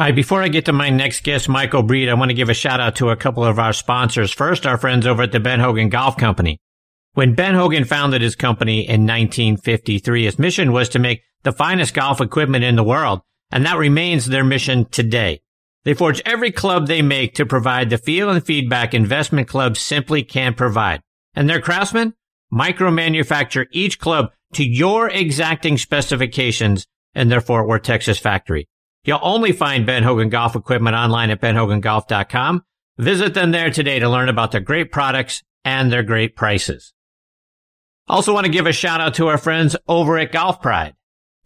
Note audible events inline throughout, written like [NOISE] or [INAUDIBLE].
Right, before I get to my next guest, Michael Breed, I want to give a shout out to a couple of our sponsors. First, our friends over at the Ben Hogan Golf Company. When Ben Hogan founded his company in 1953, his mission was to make the finest golf equipment in the world, and that remains their mission today. They forge every club they make to provide the feel and feedback investment clubs simply can't provide. And their craftsmen micro manufacture each club to your exacting specifications in their Fort Worth, Texas factory. You'll only find Ben Hogan golf equipment online at benhogangolf.com. Visit them there today to learn about their great products and their great prices. Also want to give a shout out to our friends over at Golf Pride.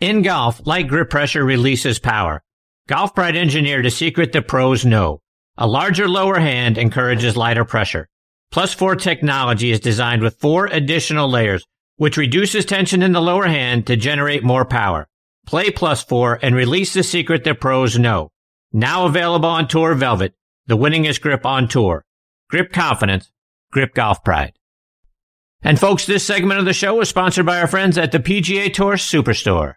In golf, light grip pressure releases power. Golf Pride engineered a secret the pros know. A larger lower hand encourages lighter pressure. Plus 4 technology is designed with four additional layers, which reduces tension in the lower hand to generate more power. Play Plus 4 and release the secret that pros know. Now available on Tour Velvet, the winningest grip on tour. Grip confidence, grip golf pride. And folks, this segment of the show is sponsored by our friends at the PGA Tour Superstore.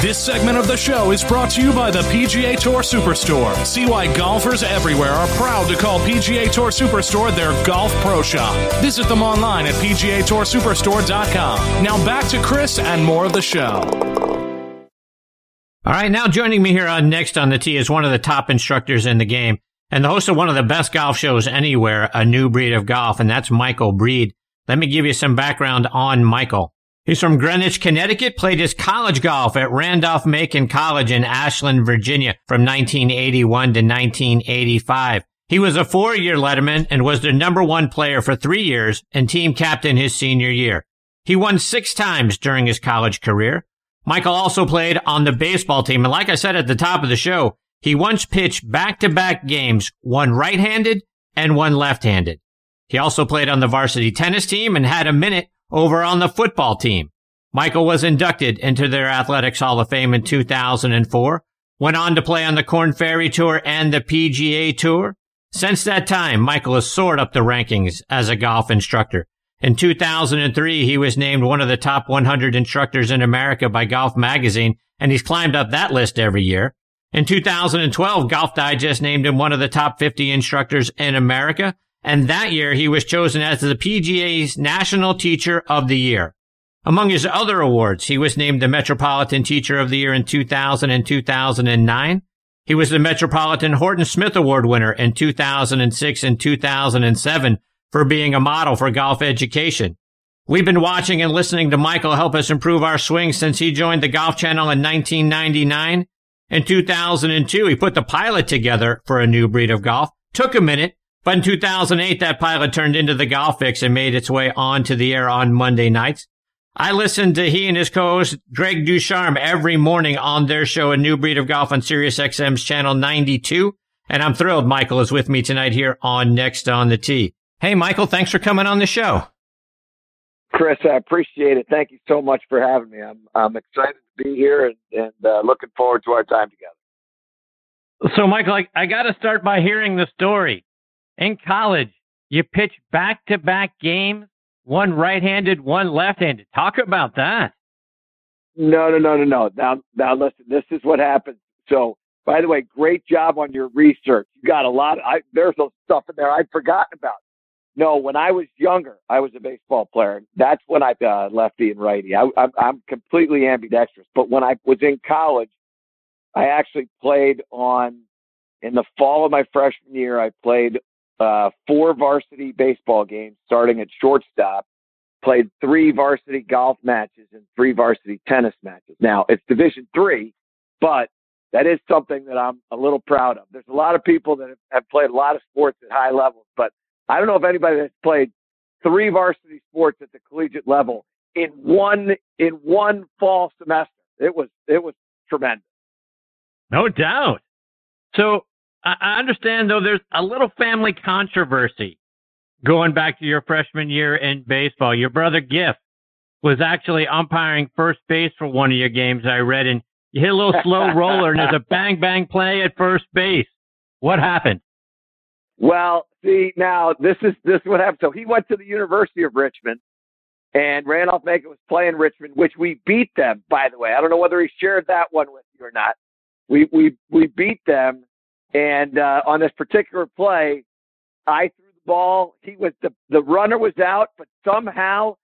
This segment of the show is brought to you by the PGA Tour Superstore. See why golfers everywhere are proud to call PGA Tour Superstore their golf pro shop. Visit them online at PGATourSuperstore.com. Now back to Chris and more of the show. All right, now joining me here on Next on the Tee is one of the top instructors in the game and the host of one of the best golf shows anywhere, A New Breed of Golf, and that's Michael Breed. Let me give you some background on Michael. He's from Greenwich, Connecticut, played his college golf at Randolph-Macon College in Ashland, Virginia from 1981 to 1985. He was a four-year letterman and was the number one player for three years and team captain his senior year. He won six times during his college career. Michael also played on the baseball team. And like I said at the top of the show, he once pitched back-to-back games, one right-handed and one left-handed. He also played on the varsity tennis team and had a minute over on the football team. Michael was inducted into their Athletics Hall of Fame in 2004, went on to play on the Korn Ferry Tour and the PGA Tour. Since that time, Michael has soared up the rankings as a golf instructor. In 2003, he was named one of the top 100 instructors in America by Golf Magazine, and he's climbed up that list every year. In 2012, Golf Digest named him one of the top 50 instructors in America, and that year he was chosen as the PGA's National Teacher of the Year. Among his other awards, he was named the Metropolitan Teacher of the Year in 2000 and 2009. He was the Metropolitan Horton Smith Award winner in 2006 and 2007 for being a model for golf education. We've been watching and listening to Michael help us improve our swing since he joined the Golf Channel in 1999. In 2002, he put the pilot together for a new breed of golf. Took a minute, but in 2008, that pilot turned into the Golf Fix and made its way onto the air on Monday nights. I listened to he and his co-host Greg DuCharme every morning on their show, A New Breed of Golf on Sirius XM's channel 92. And I'm thrilled Michael is with me tonight here on Next on the Tee. Hey, Michael, thanks for coming on the show. Chris, I appreciate it. Thank you so much for having me. I'm I'm excited to be here and, and uh, looking forward to our time together. So, Michael, I, I got to start by hearing the story. In college, you pitched back to back games, one right handed, one left handed. Talk about that. No, no, no, no, no. Now, now, listen. This is what happened. So, by the way, great job on your research. You got a lot. Of, I, there's some stuff in there I'd forgotten about. No, when I was younger, I was a baseball player. That's when I uh, lefty and righty. I, I'm, I'm completely ambidextrous. But when I was in college, I actually played on. In the fall of my freshman year, I played uh, four varsity baseball games, starting at shortstop. Played three varsity golf matches and three varsity tennis matches. Now it's Division three, but that is something that I'm a little proud of. There's a lot of people that have, played a lot of sports at high levels, but I don't know if anybody has played three varsity sports at the collegiate level in one in one fall semester. It was it was tremendous. No doubt. So I understand though there's a little family controversy going back to your freshman year in baseball. Your brother Giff was actually umpiring first base for one of your games. I read, and you hit a little slow [LAUGHS] roller, and there's a bang bang play at first base. What happened? Well, see, now this is this is what happened. So he went to the University of Richmond, and Randolph-Macon was playing Richmond, which we beat them. By the way, I don't know whether he shared that one with you or not. we we we beat them, and uh, on this particular play, I threw the ball. He was the the runner was out, but somehow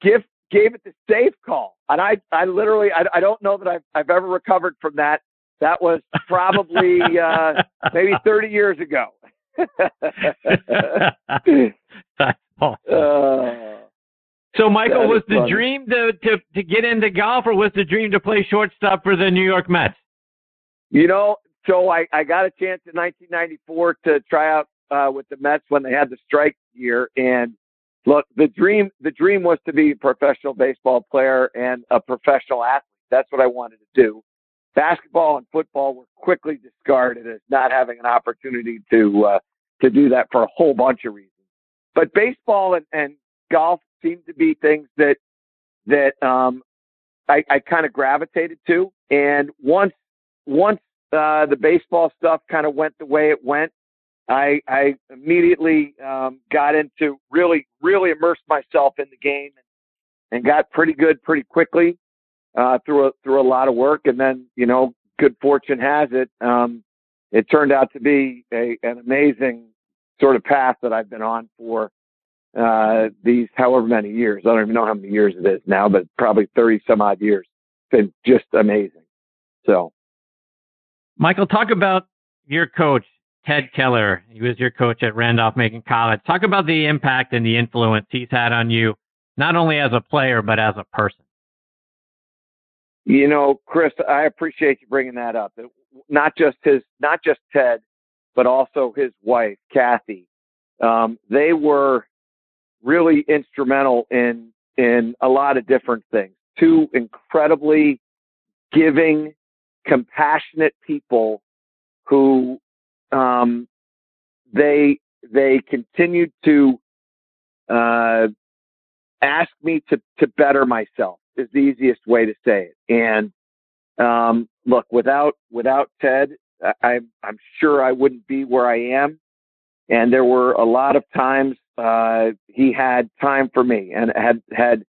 Giff gave it the safe call, and I I literally I, I don't know that I've I've ever recovered from that. That was probably uh, maybe 30 years ago. That's awesome. Uh, so, Michael, was the funny. dream to, to to get into golf, or was the dream to play shortstop for the New York Mets? You know, so I, I got a chance in 1994 to try out uh, with the Mets when they had the strike year, and look, the dream the dream was to be a professional baseball player and a professional athlete. That's what I wanted to do. Basketball and football were quickly discarded as not having an opportunity to uh, to do that for a whole bunch of reasons. But baseball and, and golf seem to be things that that um, I, I kind of gravitated to. And once once uh, the baseball stuff kind of went the way it went, I, I immediately um, got into really really immersed myself in the game and, and got pretty good pretty quickly uh, through a, through a lot of work. And then you know, good fortune has it. Um, it turned out to be a, an amazing sort of path that I've been on for uh, these however many years. I don't even know how many years it is now, but probably 30 some odd years. It's been just amazing. So, Michael, talk about your coach, Ted Keller. He was your coach at Randolph Macon College. Talk about the impact and the influence he's had on you, not only as a player, but as a person. You know, Chris, I appreciate you bringing that up. Not just his, not just Ted, but also his wife, Kathy. Um, they were really instrumental in in a lot of different things. Two incredibly giving, compassionate people who um, they they continued to uh, ask me to to better myself is the easiest way to say it. And um, look, without without Ted, I, I'm sure I wouldn't be where I am. And there were a lot of times uh, he had time for me and had had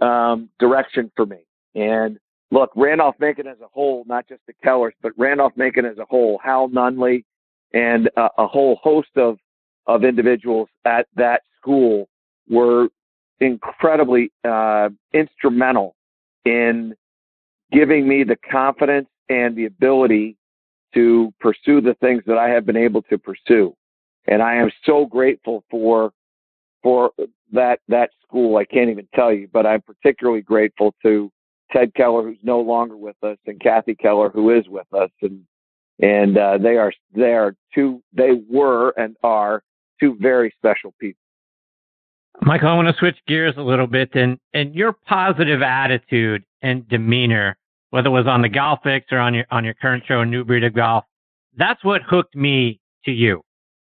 um, direction for me. And look, Randolph Macon as a whole, not just the Kellers, but Randolph Macon as a whole, Hal Nunley, and uh, a whole host of of individuals at that school were incredibly uh, instrumental in giving me the confidence and the ability to pursue the things that I have been able to pursue. And I am so grateful for for that that school. I can't even tell you, but I'm particularly grateful to Ted Keller, who's no longer with us, and Kathy Keller, who is with us, and and uh, they are they are two they were and are two very special people. Michael, I want to switch gears a little bit, and and your positive attitude and demeanor, whether it was on the Golf Fix or on your on your current show, New Breed of Golf, that's what hooked me to you.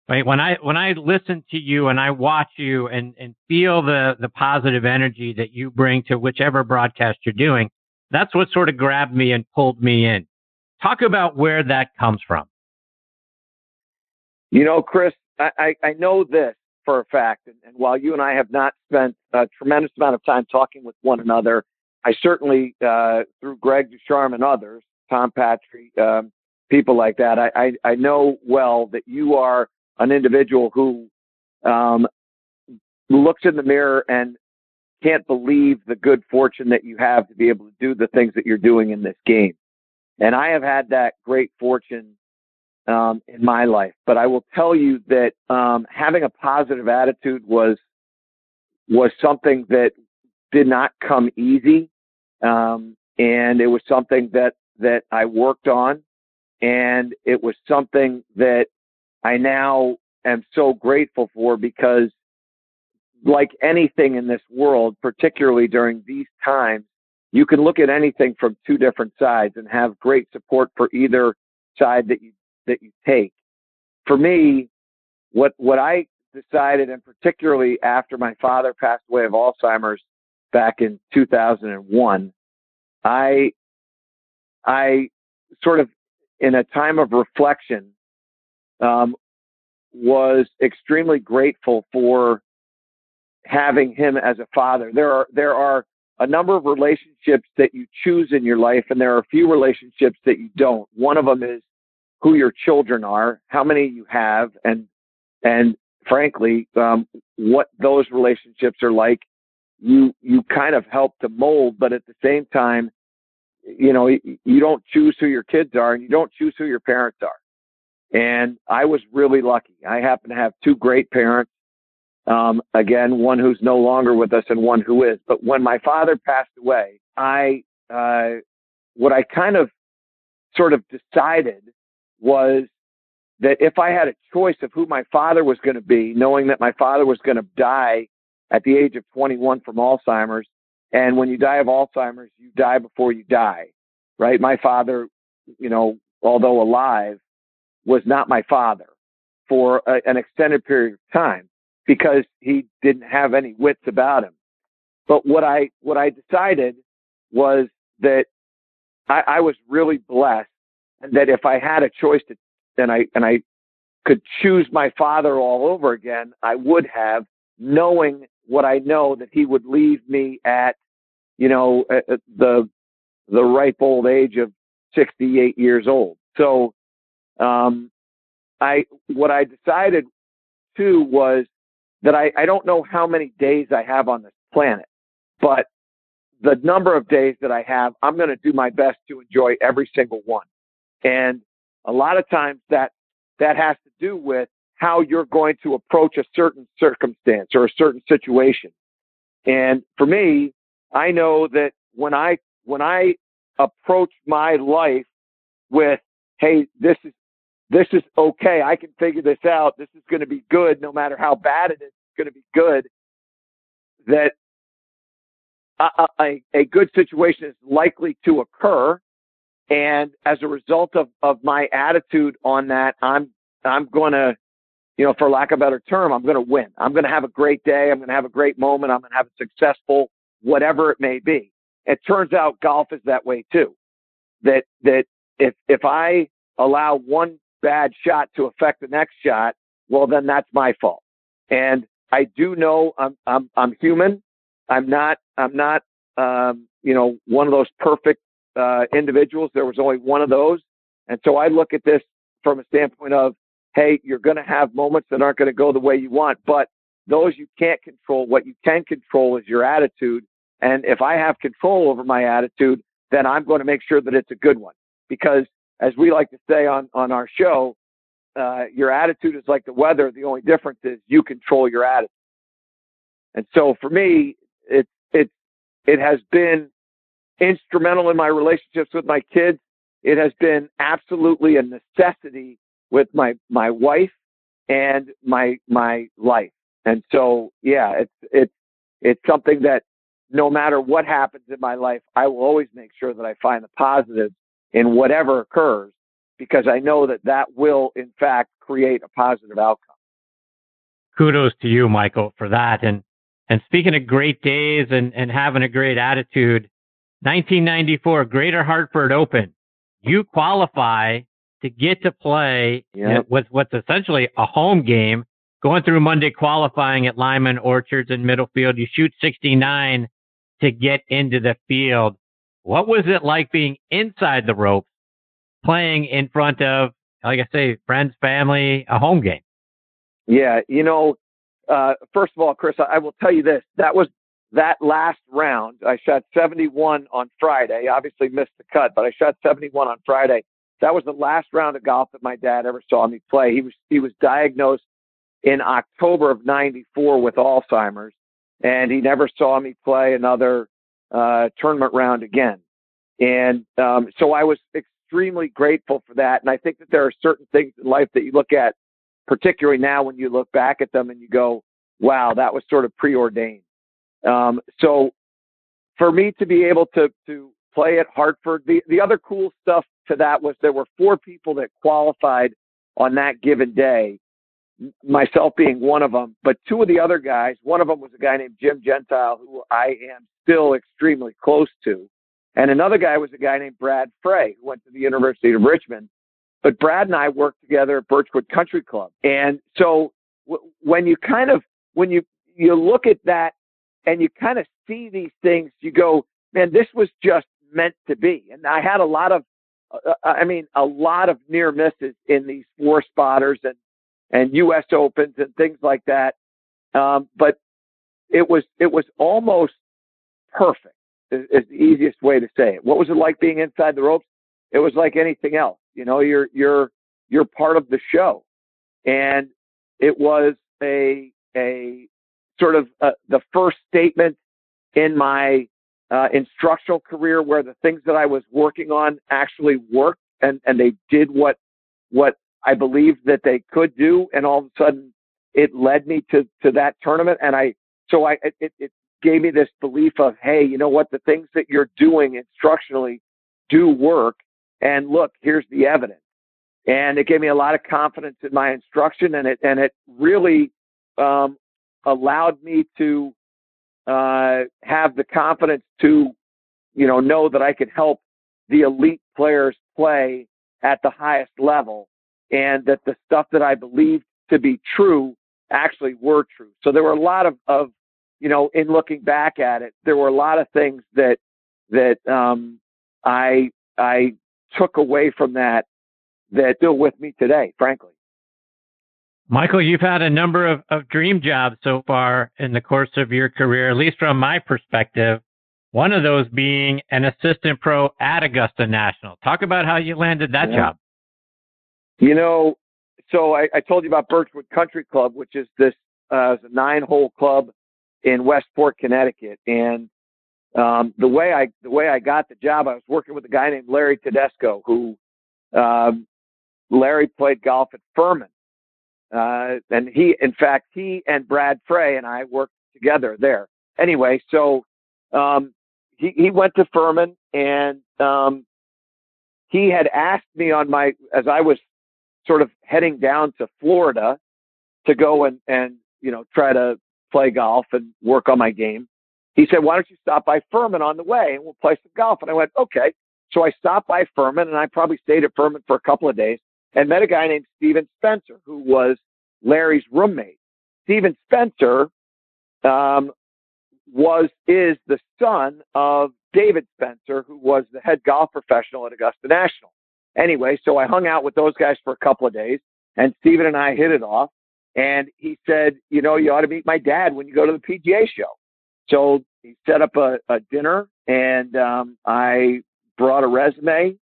Right when I when I listen to you and I watch you and and feel the the positive energy that you bring to whichever broadcast you're doing, that's what sort of grabbed me and pulled me in. Talk about where that comes from. You know, Chris, I, I, I know this for a fact. And, and while you and I have not spent a tremendous amount of time talking with one another, I certainly, uh, through Greg DuCharme and others, Tom Patri, um, people like that, I, I, I know well that you are an individual who um, looks in the mirror and can't believe the good fortune that you have to be able to do the things that you're doing in this game. And I have had that great fortune um, in my life. But I will tell you that um, having a positive attitude was was something that did not come easy, um, and it was something that that I worked on, and it was something that I now am so grateful for because, like anything in this world, particularly during these times, you can look at anything from two different sides and have great support for either side that you that you take. For me, what what I decided, and particularly after my father passed away of Alzheimer's back in 2001, I I sort of in a time of reflection um, was extremely grateful for having him as a father. There are there are a number of relationships that you choose in your life, and there are a few relationships that you don't. One of them is who your children are, how many you have, and and frankly, um, what those relationships are like. You you kind of help to mold, but at the same time, you know you don't choose who your kids are, and you don't choose who your parents are. And I was really lucky. I happen to have two great parents um, again, one who's no longer with us and one who is. But when my father passed away, I, uh, what I kind of sort of decided was that if I had a choice of who my father was going to be, knowing that my father was going to die at the age of 21 from Alzheimer's, and when you die of Alzheimer's, you die before you die, right? My father, you know, although alive, was not my father for a, an extended period of time because he didn't have any wits about him. But what I what I decided was that I, I was really blessed, that if I had a choice to, and I and I could choose my father all over again, I would have, knowing what I know that he would leave me at, you know, at the the ripe old age of 68 years old. So, um, I what I decided too was that I, I don't know how many days I have on this planet, but the number of days that I have, I'm going to do my best to enjoy every single one. And a lot of times that, that has to do with how you're going to approach a certain circumstance or a certain situation. And for me, I know that when I, when I approach my life with, Hey, this is this is okay. I can figure this out. This is going to be good, no matter how bad it is. It's going to be good. That a, a, a good situation is likely to occur, and as a result of of my attitude on that, I'm I'm going to, you know, for lack of a better term, I'm going to win. I'm going to have a great day. I'm going to have a great moment. I'm going to have a successful whatever it may be. It turns out golf is that way too. That that if if I allow one bad shot to affect the next shot, well, then that's my fault. And I do know I'm, I'm, I'm human. I'm not, I'm not, um, you know, one of those perfect, uh, individuals. There was only one of those. And so I look at this from a standpoint of, Hey, you're going to have moments that aren't going to go the way you want, but those you can't control. What you can control is your attitude. And if I have control over my attitude, then I'm going to make sure that it's a good one because as we like to say on, on our show, uh, your attitude is like the weather. The only difference is you control your attitude. And so for me, it, it, it has been instrumental in my relationships with my kids. It has been absolutely a necessity with my, my wife and my, my life. And so, yeah, it's, it's, it's something that no matter what happens in my life, I will always make sure that I find the positives in whatever occurs because I know that that will, in fact, create a positive outcome. Kudos to you, Michael, for that. And and speaking of great days and, and having a great attitude, 1994 Greater Hartford Open, you qualify to get to play yep. with what's essentially a home game. Going through Monday qualifying at Lyman Orchards and Middlefield, you shoot 69 to get into the field. What was it like being inside the ropes, playing in front of, like I say, friends, family, a home game? Yeah, you know, uh, first of all, Chris, I will tell you this: that was that last round. I shot 71 on Friday. Obviously missed the cut, but I shot 71 on Friday. That was the last round of golf that my dad ever saw me play. He was he was diagnosed in October of '94 with Alzheimer's, and he never saw me play another uh, tournament round again. And um, so I was extremely grateful for that. And I think that there are certain things in life that you look at, particularly now when you look back at them and you go, wow, that was sort of preordained. Um, so for me to be able to, to play at Hartford, the, the other cool stuff to that was there were four people that qualified on that given day myself being one of them, but two of the other guys, one of them was a guy named Jim Gentile, who I am still extremely close to. And another guy was a guy named Brad Frey, who went to the University of Richmond. But Brad and I worked together at Birchwood Country Club. And so w- when you kind of, when you, you look at that and you kind of see these things, you go, man, this was just meant to be. And I had a lot of, uh, uh I mean, a lot of near misses in these four spotters and, and U.S. Opens and things like that. Um, but it was, it was almost perfect is, is the easiest way to say it. What was it like being inside the ropes? It was like anything else. You know, you're, you're, you're part of the show. And it was a, a sort of uh, the first statement in my uh, instructional career where the things that I was working on actually worked and, and they did what, what I believed that they could do. And all of a sudden it led me to, to that tournament. And I, so I, it, it gave me this belief of, Hey, you know what? The things that you're doing instructionally do work. And look, here's the evidence. And it gave me a lot of confidence in my instruction and it, and it really, um, allowed me to uh, have the confidence to, you know, know that I could help the elite players play at the highest level and that the stuff that I believed to be true actually were true. So there were a lot of, of you know, in looking back at it, there were a lot of things that, that, um, I, I took away from that that still with me today, frankly. Michael, you've had a number of, of dream jobs so far in the course of your career, at least from my perspective. One of those being an assistant pro at Augusta National. Talk about how you landed that yeah. job. You know, so I, I, told you about Birchwood Country Club, which is this uh, nine hole club in Westport, Connecticut. And um, the way I the way I got the job, I was working with a guy named Larry Tedesco, who um, Larry played golf at Furman uh, and he, in fact, he and Brad Frey and I worked together there. Anyway, so um, he he went to Furman and um, he had asked me on my as I was sort of heading down to Florida to go and and you know try to play golf and work on my game. He said, "Why don't you stop by Furman on the way and we'll play some golf?" And I went, "Okay." So I stopped by Furman and I probably stayed at Furman for a couple of days and met a guy named Steven Spencer, who was Larry's roommate. Steven Spencer um, was is the son of David Spencer, who was the head golf professional at Augusta National. Anyway, so I hung out with those guys for a couple of days, and Steven and I hit it off. And he said, you know, you ought to meet my dad when you go to the PGA show. So he set up a, a dinner, and um, I brought a resume,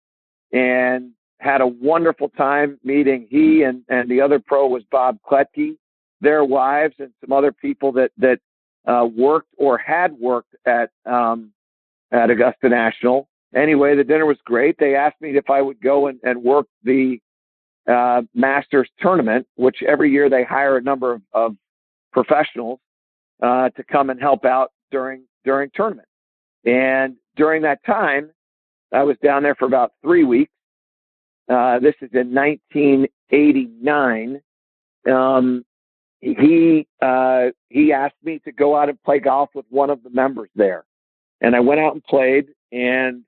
and had a wonderful time meeting he and, and the other pro was Bob Kletke, their wives and some other people that, that, uh, worked or had worked at, um, at Augusta National. Anyway, the dinner was great. They asked me if I would go and, and work the, uh, Masters tournament, which every year they hire a number of, of professionals, uh, to come and help out during, during tournament. And during that time, I was down there for about three weeks uh, this is in 1989. Um, he uh, he asked me to go out and play golf with one of the members there, and I went out and played and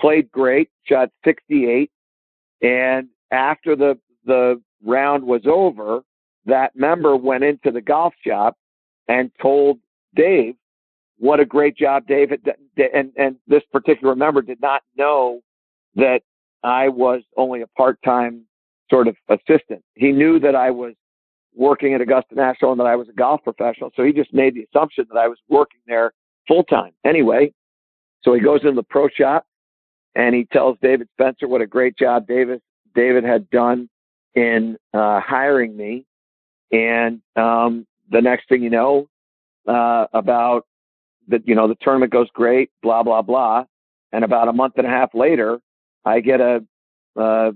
played great. Shot 68, and after the the round was over, that member went into the golf shop and told Dave what a great job Dave David and and this particular member did not know that I was only a part-time sort of assistant. He knew that I was working at Augusta National and that I was a golf professional. So he just made the assumption that I was working there full time. Anyway, so he goes into the pro shop and he tells David Spencer what a great job David David had done in uh, hiring me. And um, the next thing you know, uh, about the you know the tournament goes great, blah blah blah. And about a month and a half later, I get a, a,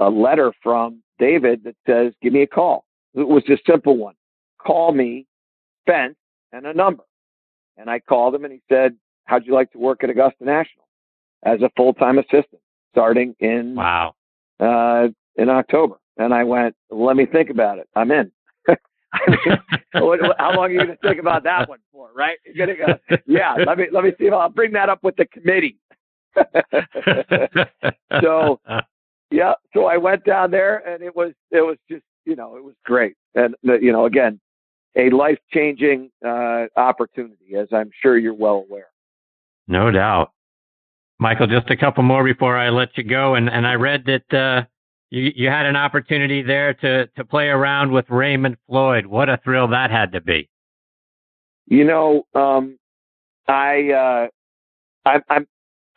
a letter from David that says, give me a call. It was just a simple one. Call me, Spence, and a number. And I called him and he said, how'd you like to work at Augusta National as a full-time assistant starting in, wow, uh, in October. And I went, let me think about it. I'm in. [LAUGHS] I mean, how long are you going to think about that one for, right? You're gonna go, yeah, let me let me see if I'll bring that up with the committee. [LAUGHS] so yeah, so I went down there and it was it was just you know it was great and you know again a life changing uh, opportunity, as I'm sure you're well aware. No doubt. Michael, just a couple more before I let you go. And, and I read that uh, you, you had an opportunity there to, to play around with Raymond Floyd. What a thrill that had to be. You know, um, I, uh, I, I'm,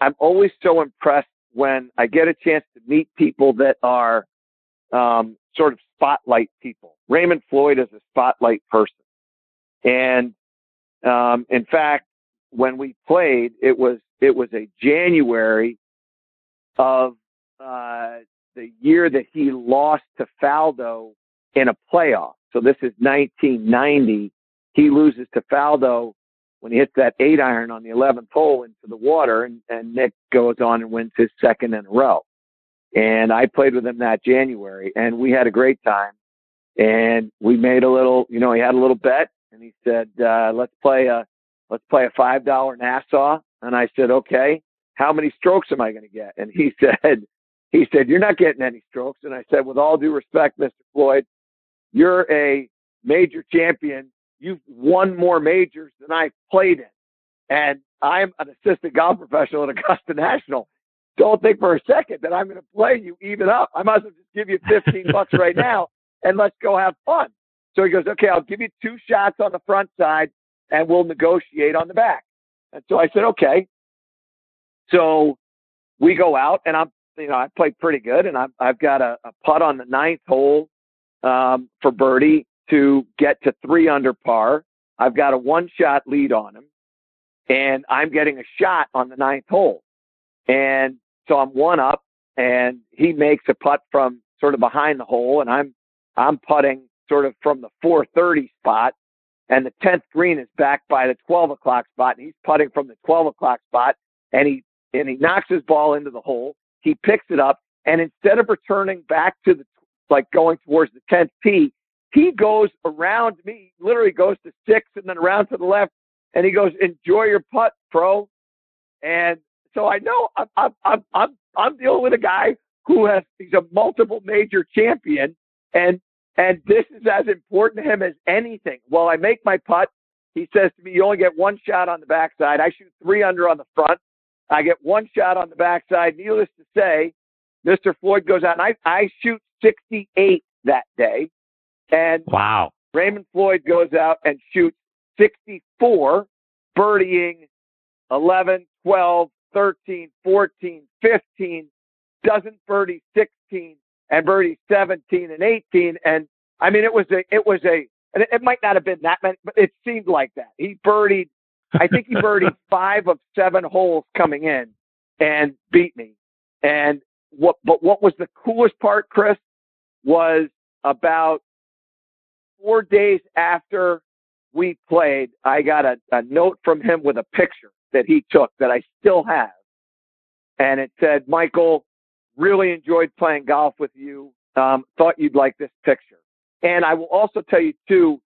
I'm always so impressed when I get a chance to meet people that are um, sort of spotlight people. Raymond Floyd is a spotlight person. And um, in fact, when we played, it was it was a January of uh, the year that he lost to Faldo in a playoff. So this is 1990. He loses to Faldo when he hits that eight iron on the 11th hole into the water, and, and Nick goes on and wins his second in a row. And I played with him that January, and we had a great time. And we made a little, you know, he had a little bet, and he said, uh, "Let's play a, let's play a five dollar Nassau." And I said, "Okay, how many strokes am I going to get?" And he [LAUGHS] said, he said, "You're not getting any strokes." And I said, "With all due respect, Mr. Floyd, you're a major champion. You've won more majors than I've played in, and I'm an assistant golf professional at Augusta National don't think for a second that I'm going to play you even up. I might as well just give you 15 [LAUGHS] bucks right now and let's go have fun. So he goes, okay, I'll give you two shots on the front side and we'll negotiate on the back. And so I said, okay. So we go out and I'm, you know, I played pretty good and I've, I've got a, a putt on the ninth hole um, for birdie to get to three under par. I've got a one shot lead on him and I'm getting a shot on the ninth hole. And so I'm one up and he makes a putt from sort of behind the hole and I'm, I'm putting sort of from the 430 spot and the 10th green is back by the 12 o'clock spot and he's putting from the 12 o'clock spot and he, and he knocks his ball into the hole. He picks it up and instead of returning back to the, like going towards the 10th tee, he goes around me, literally goes to six and then around to the left and he goes, enjoy your putt, pro. And so I know I'm I'm I'm I'm, dealing with a guy who has he's a multiple major champion, and and this is as important to him as anything. Well, I make my putt. He says to me, "You only get one shot on the backside." I shoot three under on the front. I get one shot on the backside. Needless to say, Mr. Floyd goes out, and I I shoot 68 that day, and wow, Raymond Floyd goes out and shoots 64, birdieing 11, 12, 13, 14, 15, doesn't birdie 16 and birdie 17 and 18. And I mean, it was a, it was a, and it might not have been that many, but it seemed like that. He birdied, I think he birdied [LAUGHS] five of seven holes coming in and beat me. And what, but what was the coolest part, Chris, was about four days after we played, I got a, a note from him with a picture that he took that I still have. And it said, Michael, really enjoyed playing golf with you. Um, thought you'd like this picture. And I will also tell you too,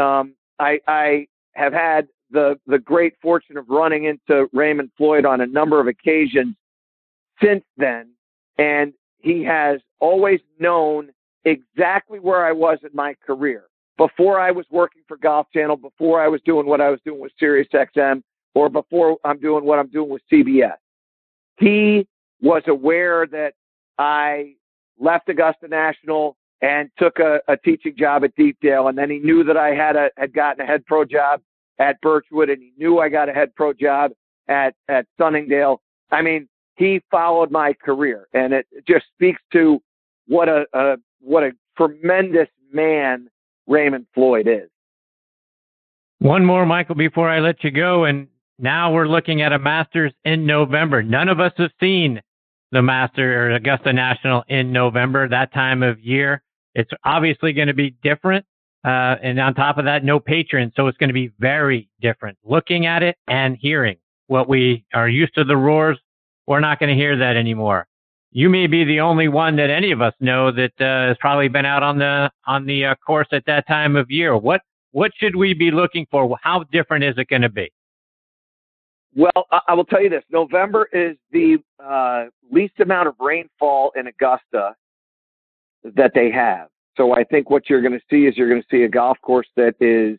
um, I, I have had the, the great fortune of running into Raymond Floyd on a number of occasions since then. And he has always known exactly where I was in my career. Before I was working for Golf Channel, before I was doing what I was doing with Sirius XM, or before I'm doing what I'm doing with CBS. He was aware that I left Augusta National and took a, a teaching job at Deepdale, and then he knew that I had a had gotten a head pro job at Birchwood, and he knew I got a head pro job at at Sunningdale. I mean, he followed my career, and it just speaks to what a, a what a tremendous man Raymond Floyd is. One more, Michael, before I let you go, and now we're looking at a Masters in November. None of us have seen the Master or Augusta National in November, that time of year. It's obviously going to be different. Uh, and on top of that, no patrons. So it's going to be very different. Looking at it and hearing what we are used to the roars, we're not going to hear that anymore. You may be the only one that any of us know that uh, has probably been out on the on the uh, course at that time of year. What what should we be looking for? How different is it going to be? Well, I will tell you this: November is the uh, least amount of rainfall in Augusta that they have. so I think what you're going to see is you're going to see a golf course that is,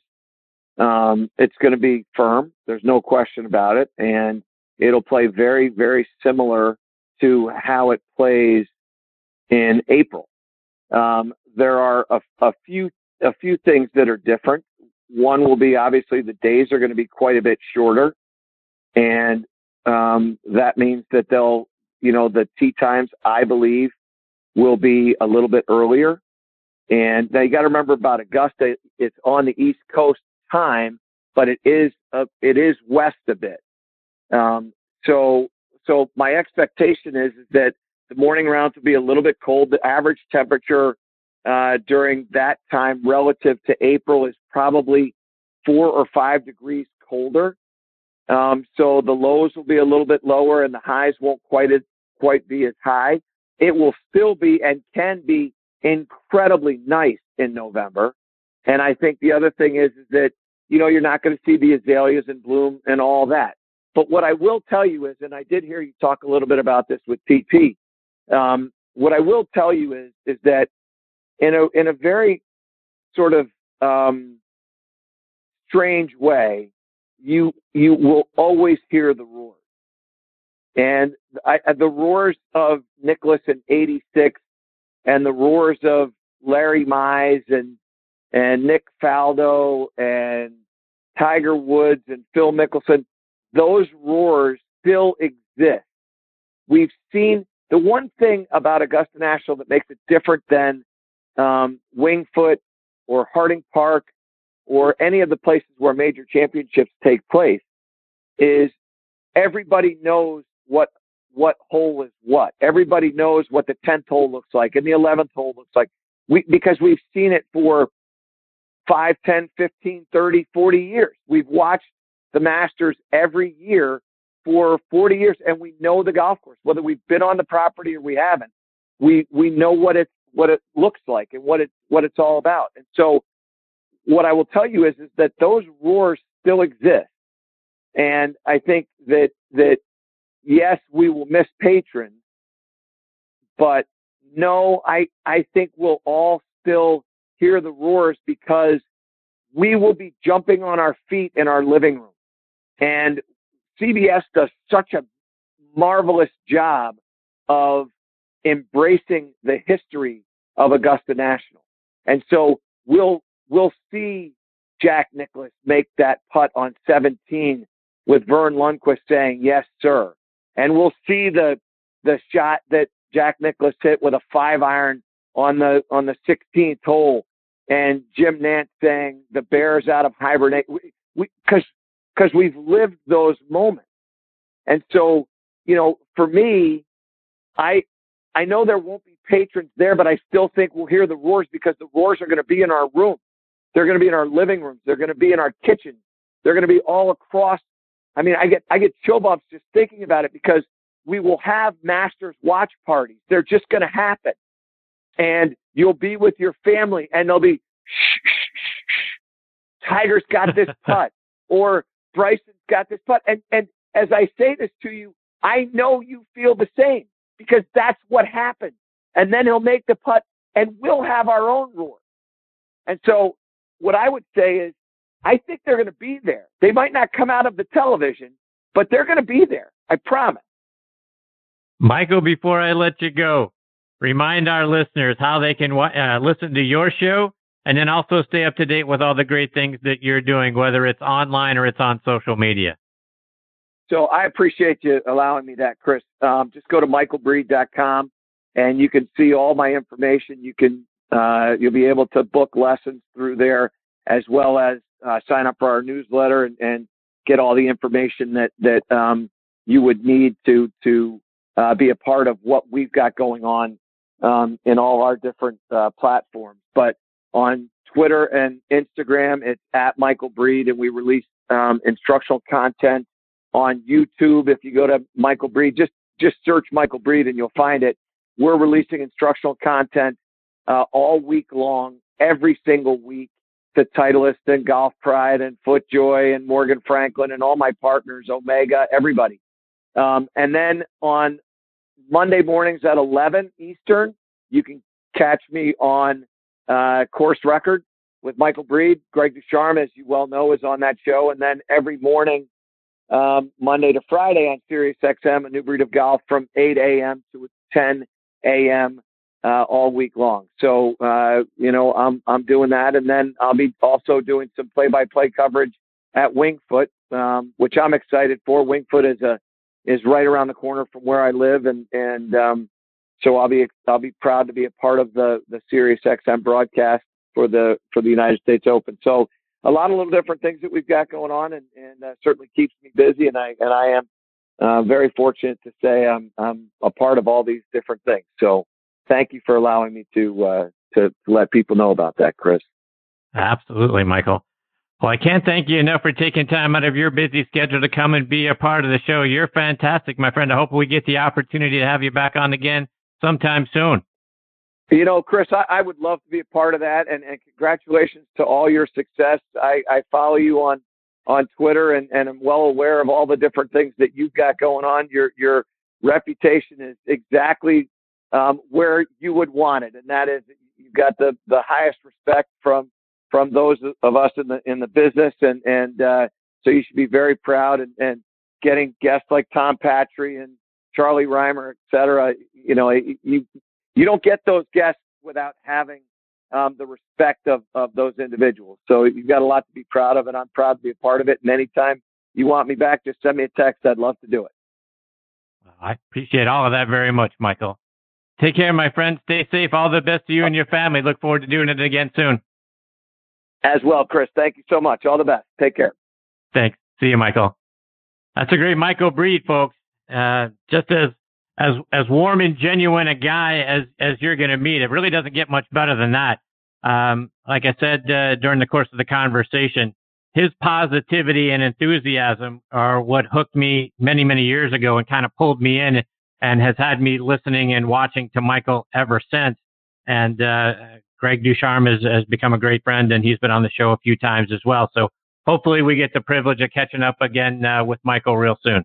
um, it's going to be firm. There's no question about it. And it'll play very, very similar to how it plays in April. Um, there are a, a few, a few things that are different. One will be obviously the days are going to be quite a bit shorter. And, um, that means that they'll, you know, the tee times, I believe, will be a little bit earlier. And now you got to remember about Augusta, it's on the East Coast time, but it is it is west a bit. Um, so so my expectation is, that the morning rounds will be a little bit cold. The average temperature uh, during that time relative to April is probably four or five degrees colder. Um, so the lows will be a little bit lower and the highs won't quite as, quite be as high. It will still be and can be incredibly nice in November. And I think the other thing is, is that, you know, you're not going to see the azaleas in bloom and all that. But what I will tell you is, and I did hear you talk a little bit about this with TP. Um, what I will tell you is, is that in a, in a very sort of, um, strange way, you, you will always hear the roars. And I, the roars of Nicklaus in 86 and the roars of Larry Mize and and Nick Faldo and Tiger Woods and Phil Mickelson, those roars still exist. We've seen the one thing about Augusta National that makes it different than um, Winged Foot or Harding Park or any of the places where major championships take place is everybody knows what what hole is what. Everybody knows what the 10th hole looks like and the 11th hole looks like. We, because we've seen it for 5, 10, 15, 30, 40 years. We've watched the Masters every year for 40 years and we know the golf course, whether we've been on the property or we haven't. We, we know what it, what it looks like and what it, what it's all about. And so what I will tell you is, is that those roars still exist. And I think that, that yes, we will miss patrons, but no, I, I think we'll all still hear the roars because we will be jumping on our feet in our living room. And CBS does such a marvelous job of embracing the history of Augusta National. And so we'll, we'll see Jack Nicklaus make that putt on 17 with Verne Lundquist saying, yes, sir and we'll see the the shot that Jack Nicklaus hit with a five iron on the on the 16th hole, and Jim Nantz saying the Bears out of hibernate. Because because we've lived those moments, and so you know, for me, I I know there won't be patrons there, but I still think we'll hear the roars because the roars are going to be in our room. They're going to be in our living rooms. They're going to be in our kitchen. They're going to be all across I mean, I get I get chill bumps just thinking about it because we will have masters watch parties. They're just going to happen, and you'll be with your family, and they'll be shh, shh, shh, Tiger's got this [LAUGHS] putt, or Bryson's got this putt, and and as I say this to you, I know you feel the same because that's what happened. And then he'll make the putt, and we'll have our own roar. And so, what I would say is, I think they're going to be there. They might not come out of the television, but they're going to be there. I promise. Michael, before I let you go, remind our listeners how they can uh, listen to your show and then also stay up to date with all the great things that you're doing, whether it's online or it's on social media. So I appreciate you allowing me that, Chris. Um, just go to michaelbreed.com and you can see all my information. You can, uh, you'll be able to book lessons through there as well as uh, sign up for our newsletter and, and, get all the information that that um, you would need to to uh, be a part of what we've got going on um, in all our different uh, platforms. But on Twitter and Instagram, it's at Michael Breed, and we release um, instructional content on YouTube. If you go to Michael Breed, just just search Michael Breed and you'll find it. We're releasing instructional content uh, all week long, every single week to Titleist and Golf Pride and FootJoy and Morgan Franklin and all my partners, Omega, everybody. Um, and then on Monday mornings at 11 Eastern, you can catch me on uh, course record with Michael Breed. Greg DuCharme, as you well know, is on that show. And then every morning, um, Monday to Friday on Sirius XM, a new breed of golf from 8 a.m. to 10 a.m. Uh, all week long. So, uh, you know, I'm, I'm doing that. And then I'll be also doing some play by play coverage at Winged Foot, um, which I'm excited for. Winged Foot is a, is right around the corner from where I live. And, and, um, so I'll be, I'll be proud to be a part of the, the Sirius XM broadcast for the, for the United States Open. So a lot of little different things that we've got going on and, and uh, certainly keeps me busy. And I, and I am, uh, very fortunate to say I'm, I'm a part of all these different things. So thank you for allowing me to, uh, to, to let people know about that, Chris. Absolutely, Michael. Well, I can't thank you enough for taking time out of your busy schedule to come and be a part of the show. You're fantastic, my friend. I hope we get the opportunity to have you back on again sometime soon. You know, Chris, I, I would love to be a part of that, and, and congratulations to all your success. I, I follow you on on Twitter, and, and I'm well aware of all the different things that you've got going on. Your your reputation is exactly um, where you would want it, and that is you've got the the highest respect from from those of us in the in the business, and and uh, so you should be very proud and, and getting guests like Tom Patri and Charlie Rymer, et cetera. You know, you you don't get those guests without having um, the respect of, of those individuals. So you've got a lot to be proud of, and I'm proud to be a part of it. And anytime you want me back, just send me a text. I'd love to do it. I appreciate all of that very much, Michael. Take care, my friend. Stay safe. All the best to you and your family. Look forward to doing it again soon. As well, Chris. Thank you so much. All the best. Take care. Thanks. See you, Michael. That's a great Michael Breed, folks. Uh, just as as as warm and genuine a guy as as you're going to meet. It really doesn't get much better than that. Um, like I said uh, during the course of the conversation, his positivity and enthusiasm are what hooked me many many years ago and kind of pulled me in and has had me listening and watching to Michael ever since. And uh, Greg DuCharme has, has become a great friend, and he's been on the show a few times as well. So hopefully we get the privilege of catching up again uh, with Michael real soon.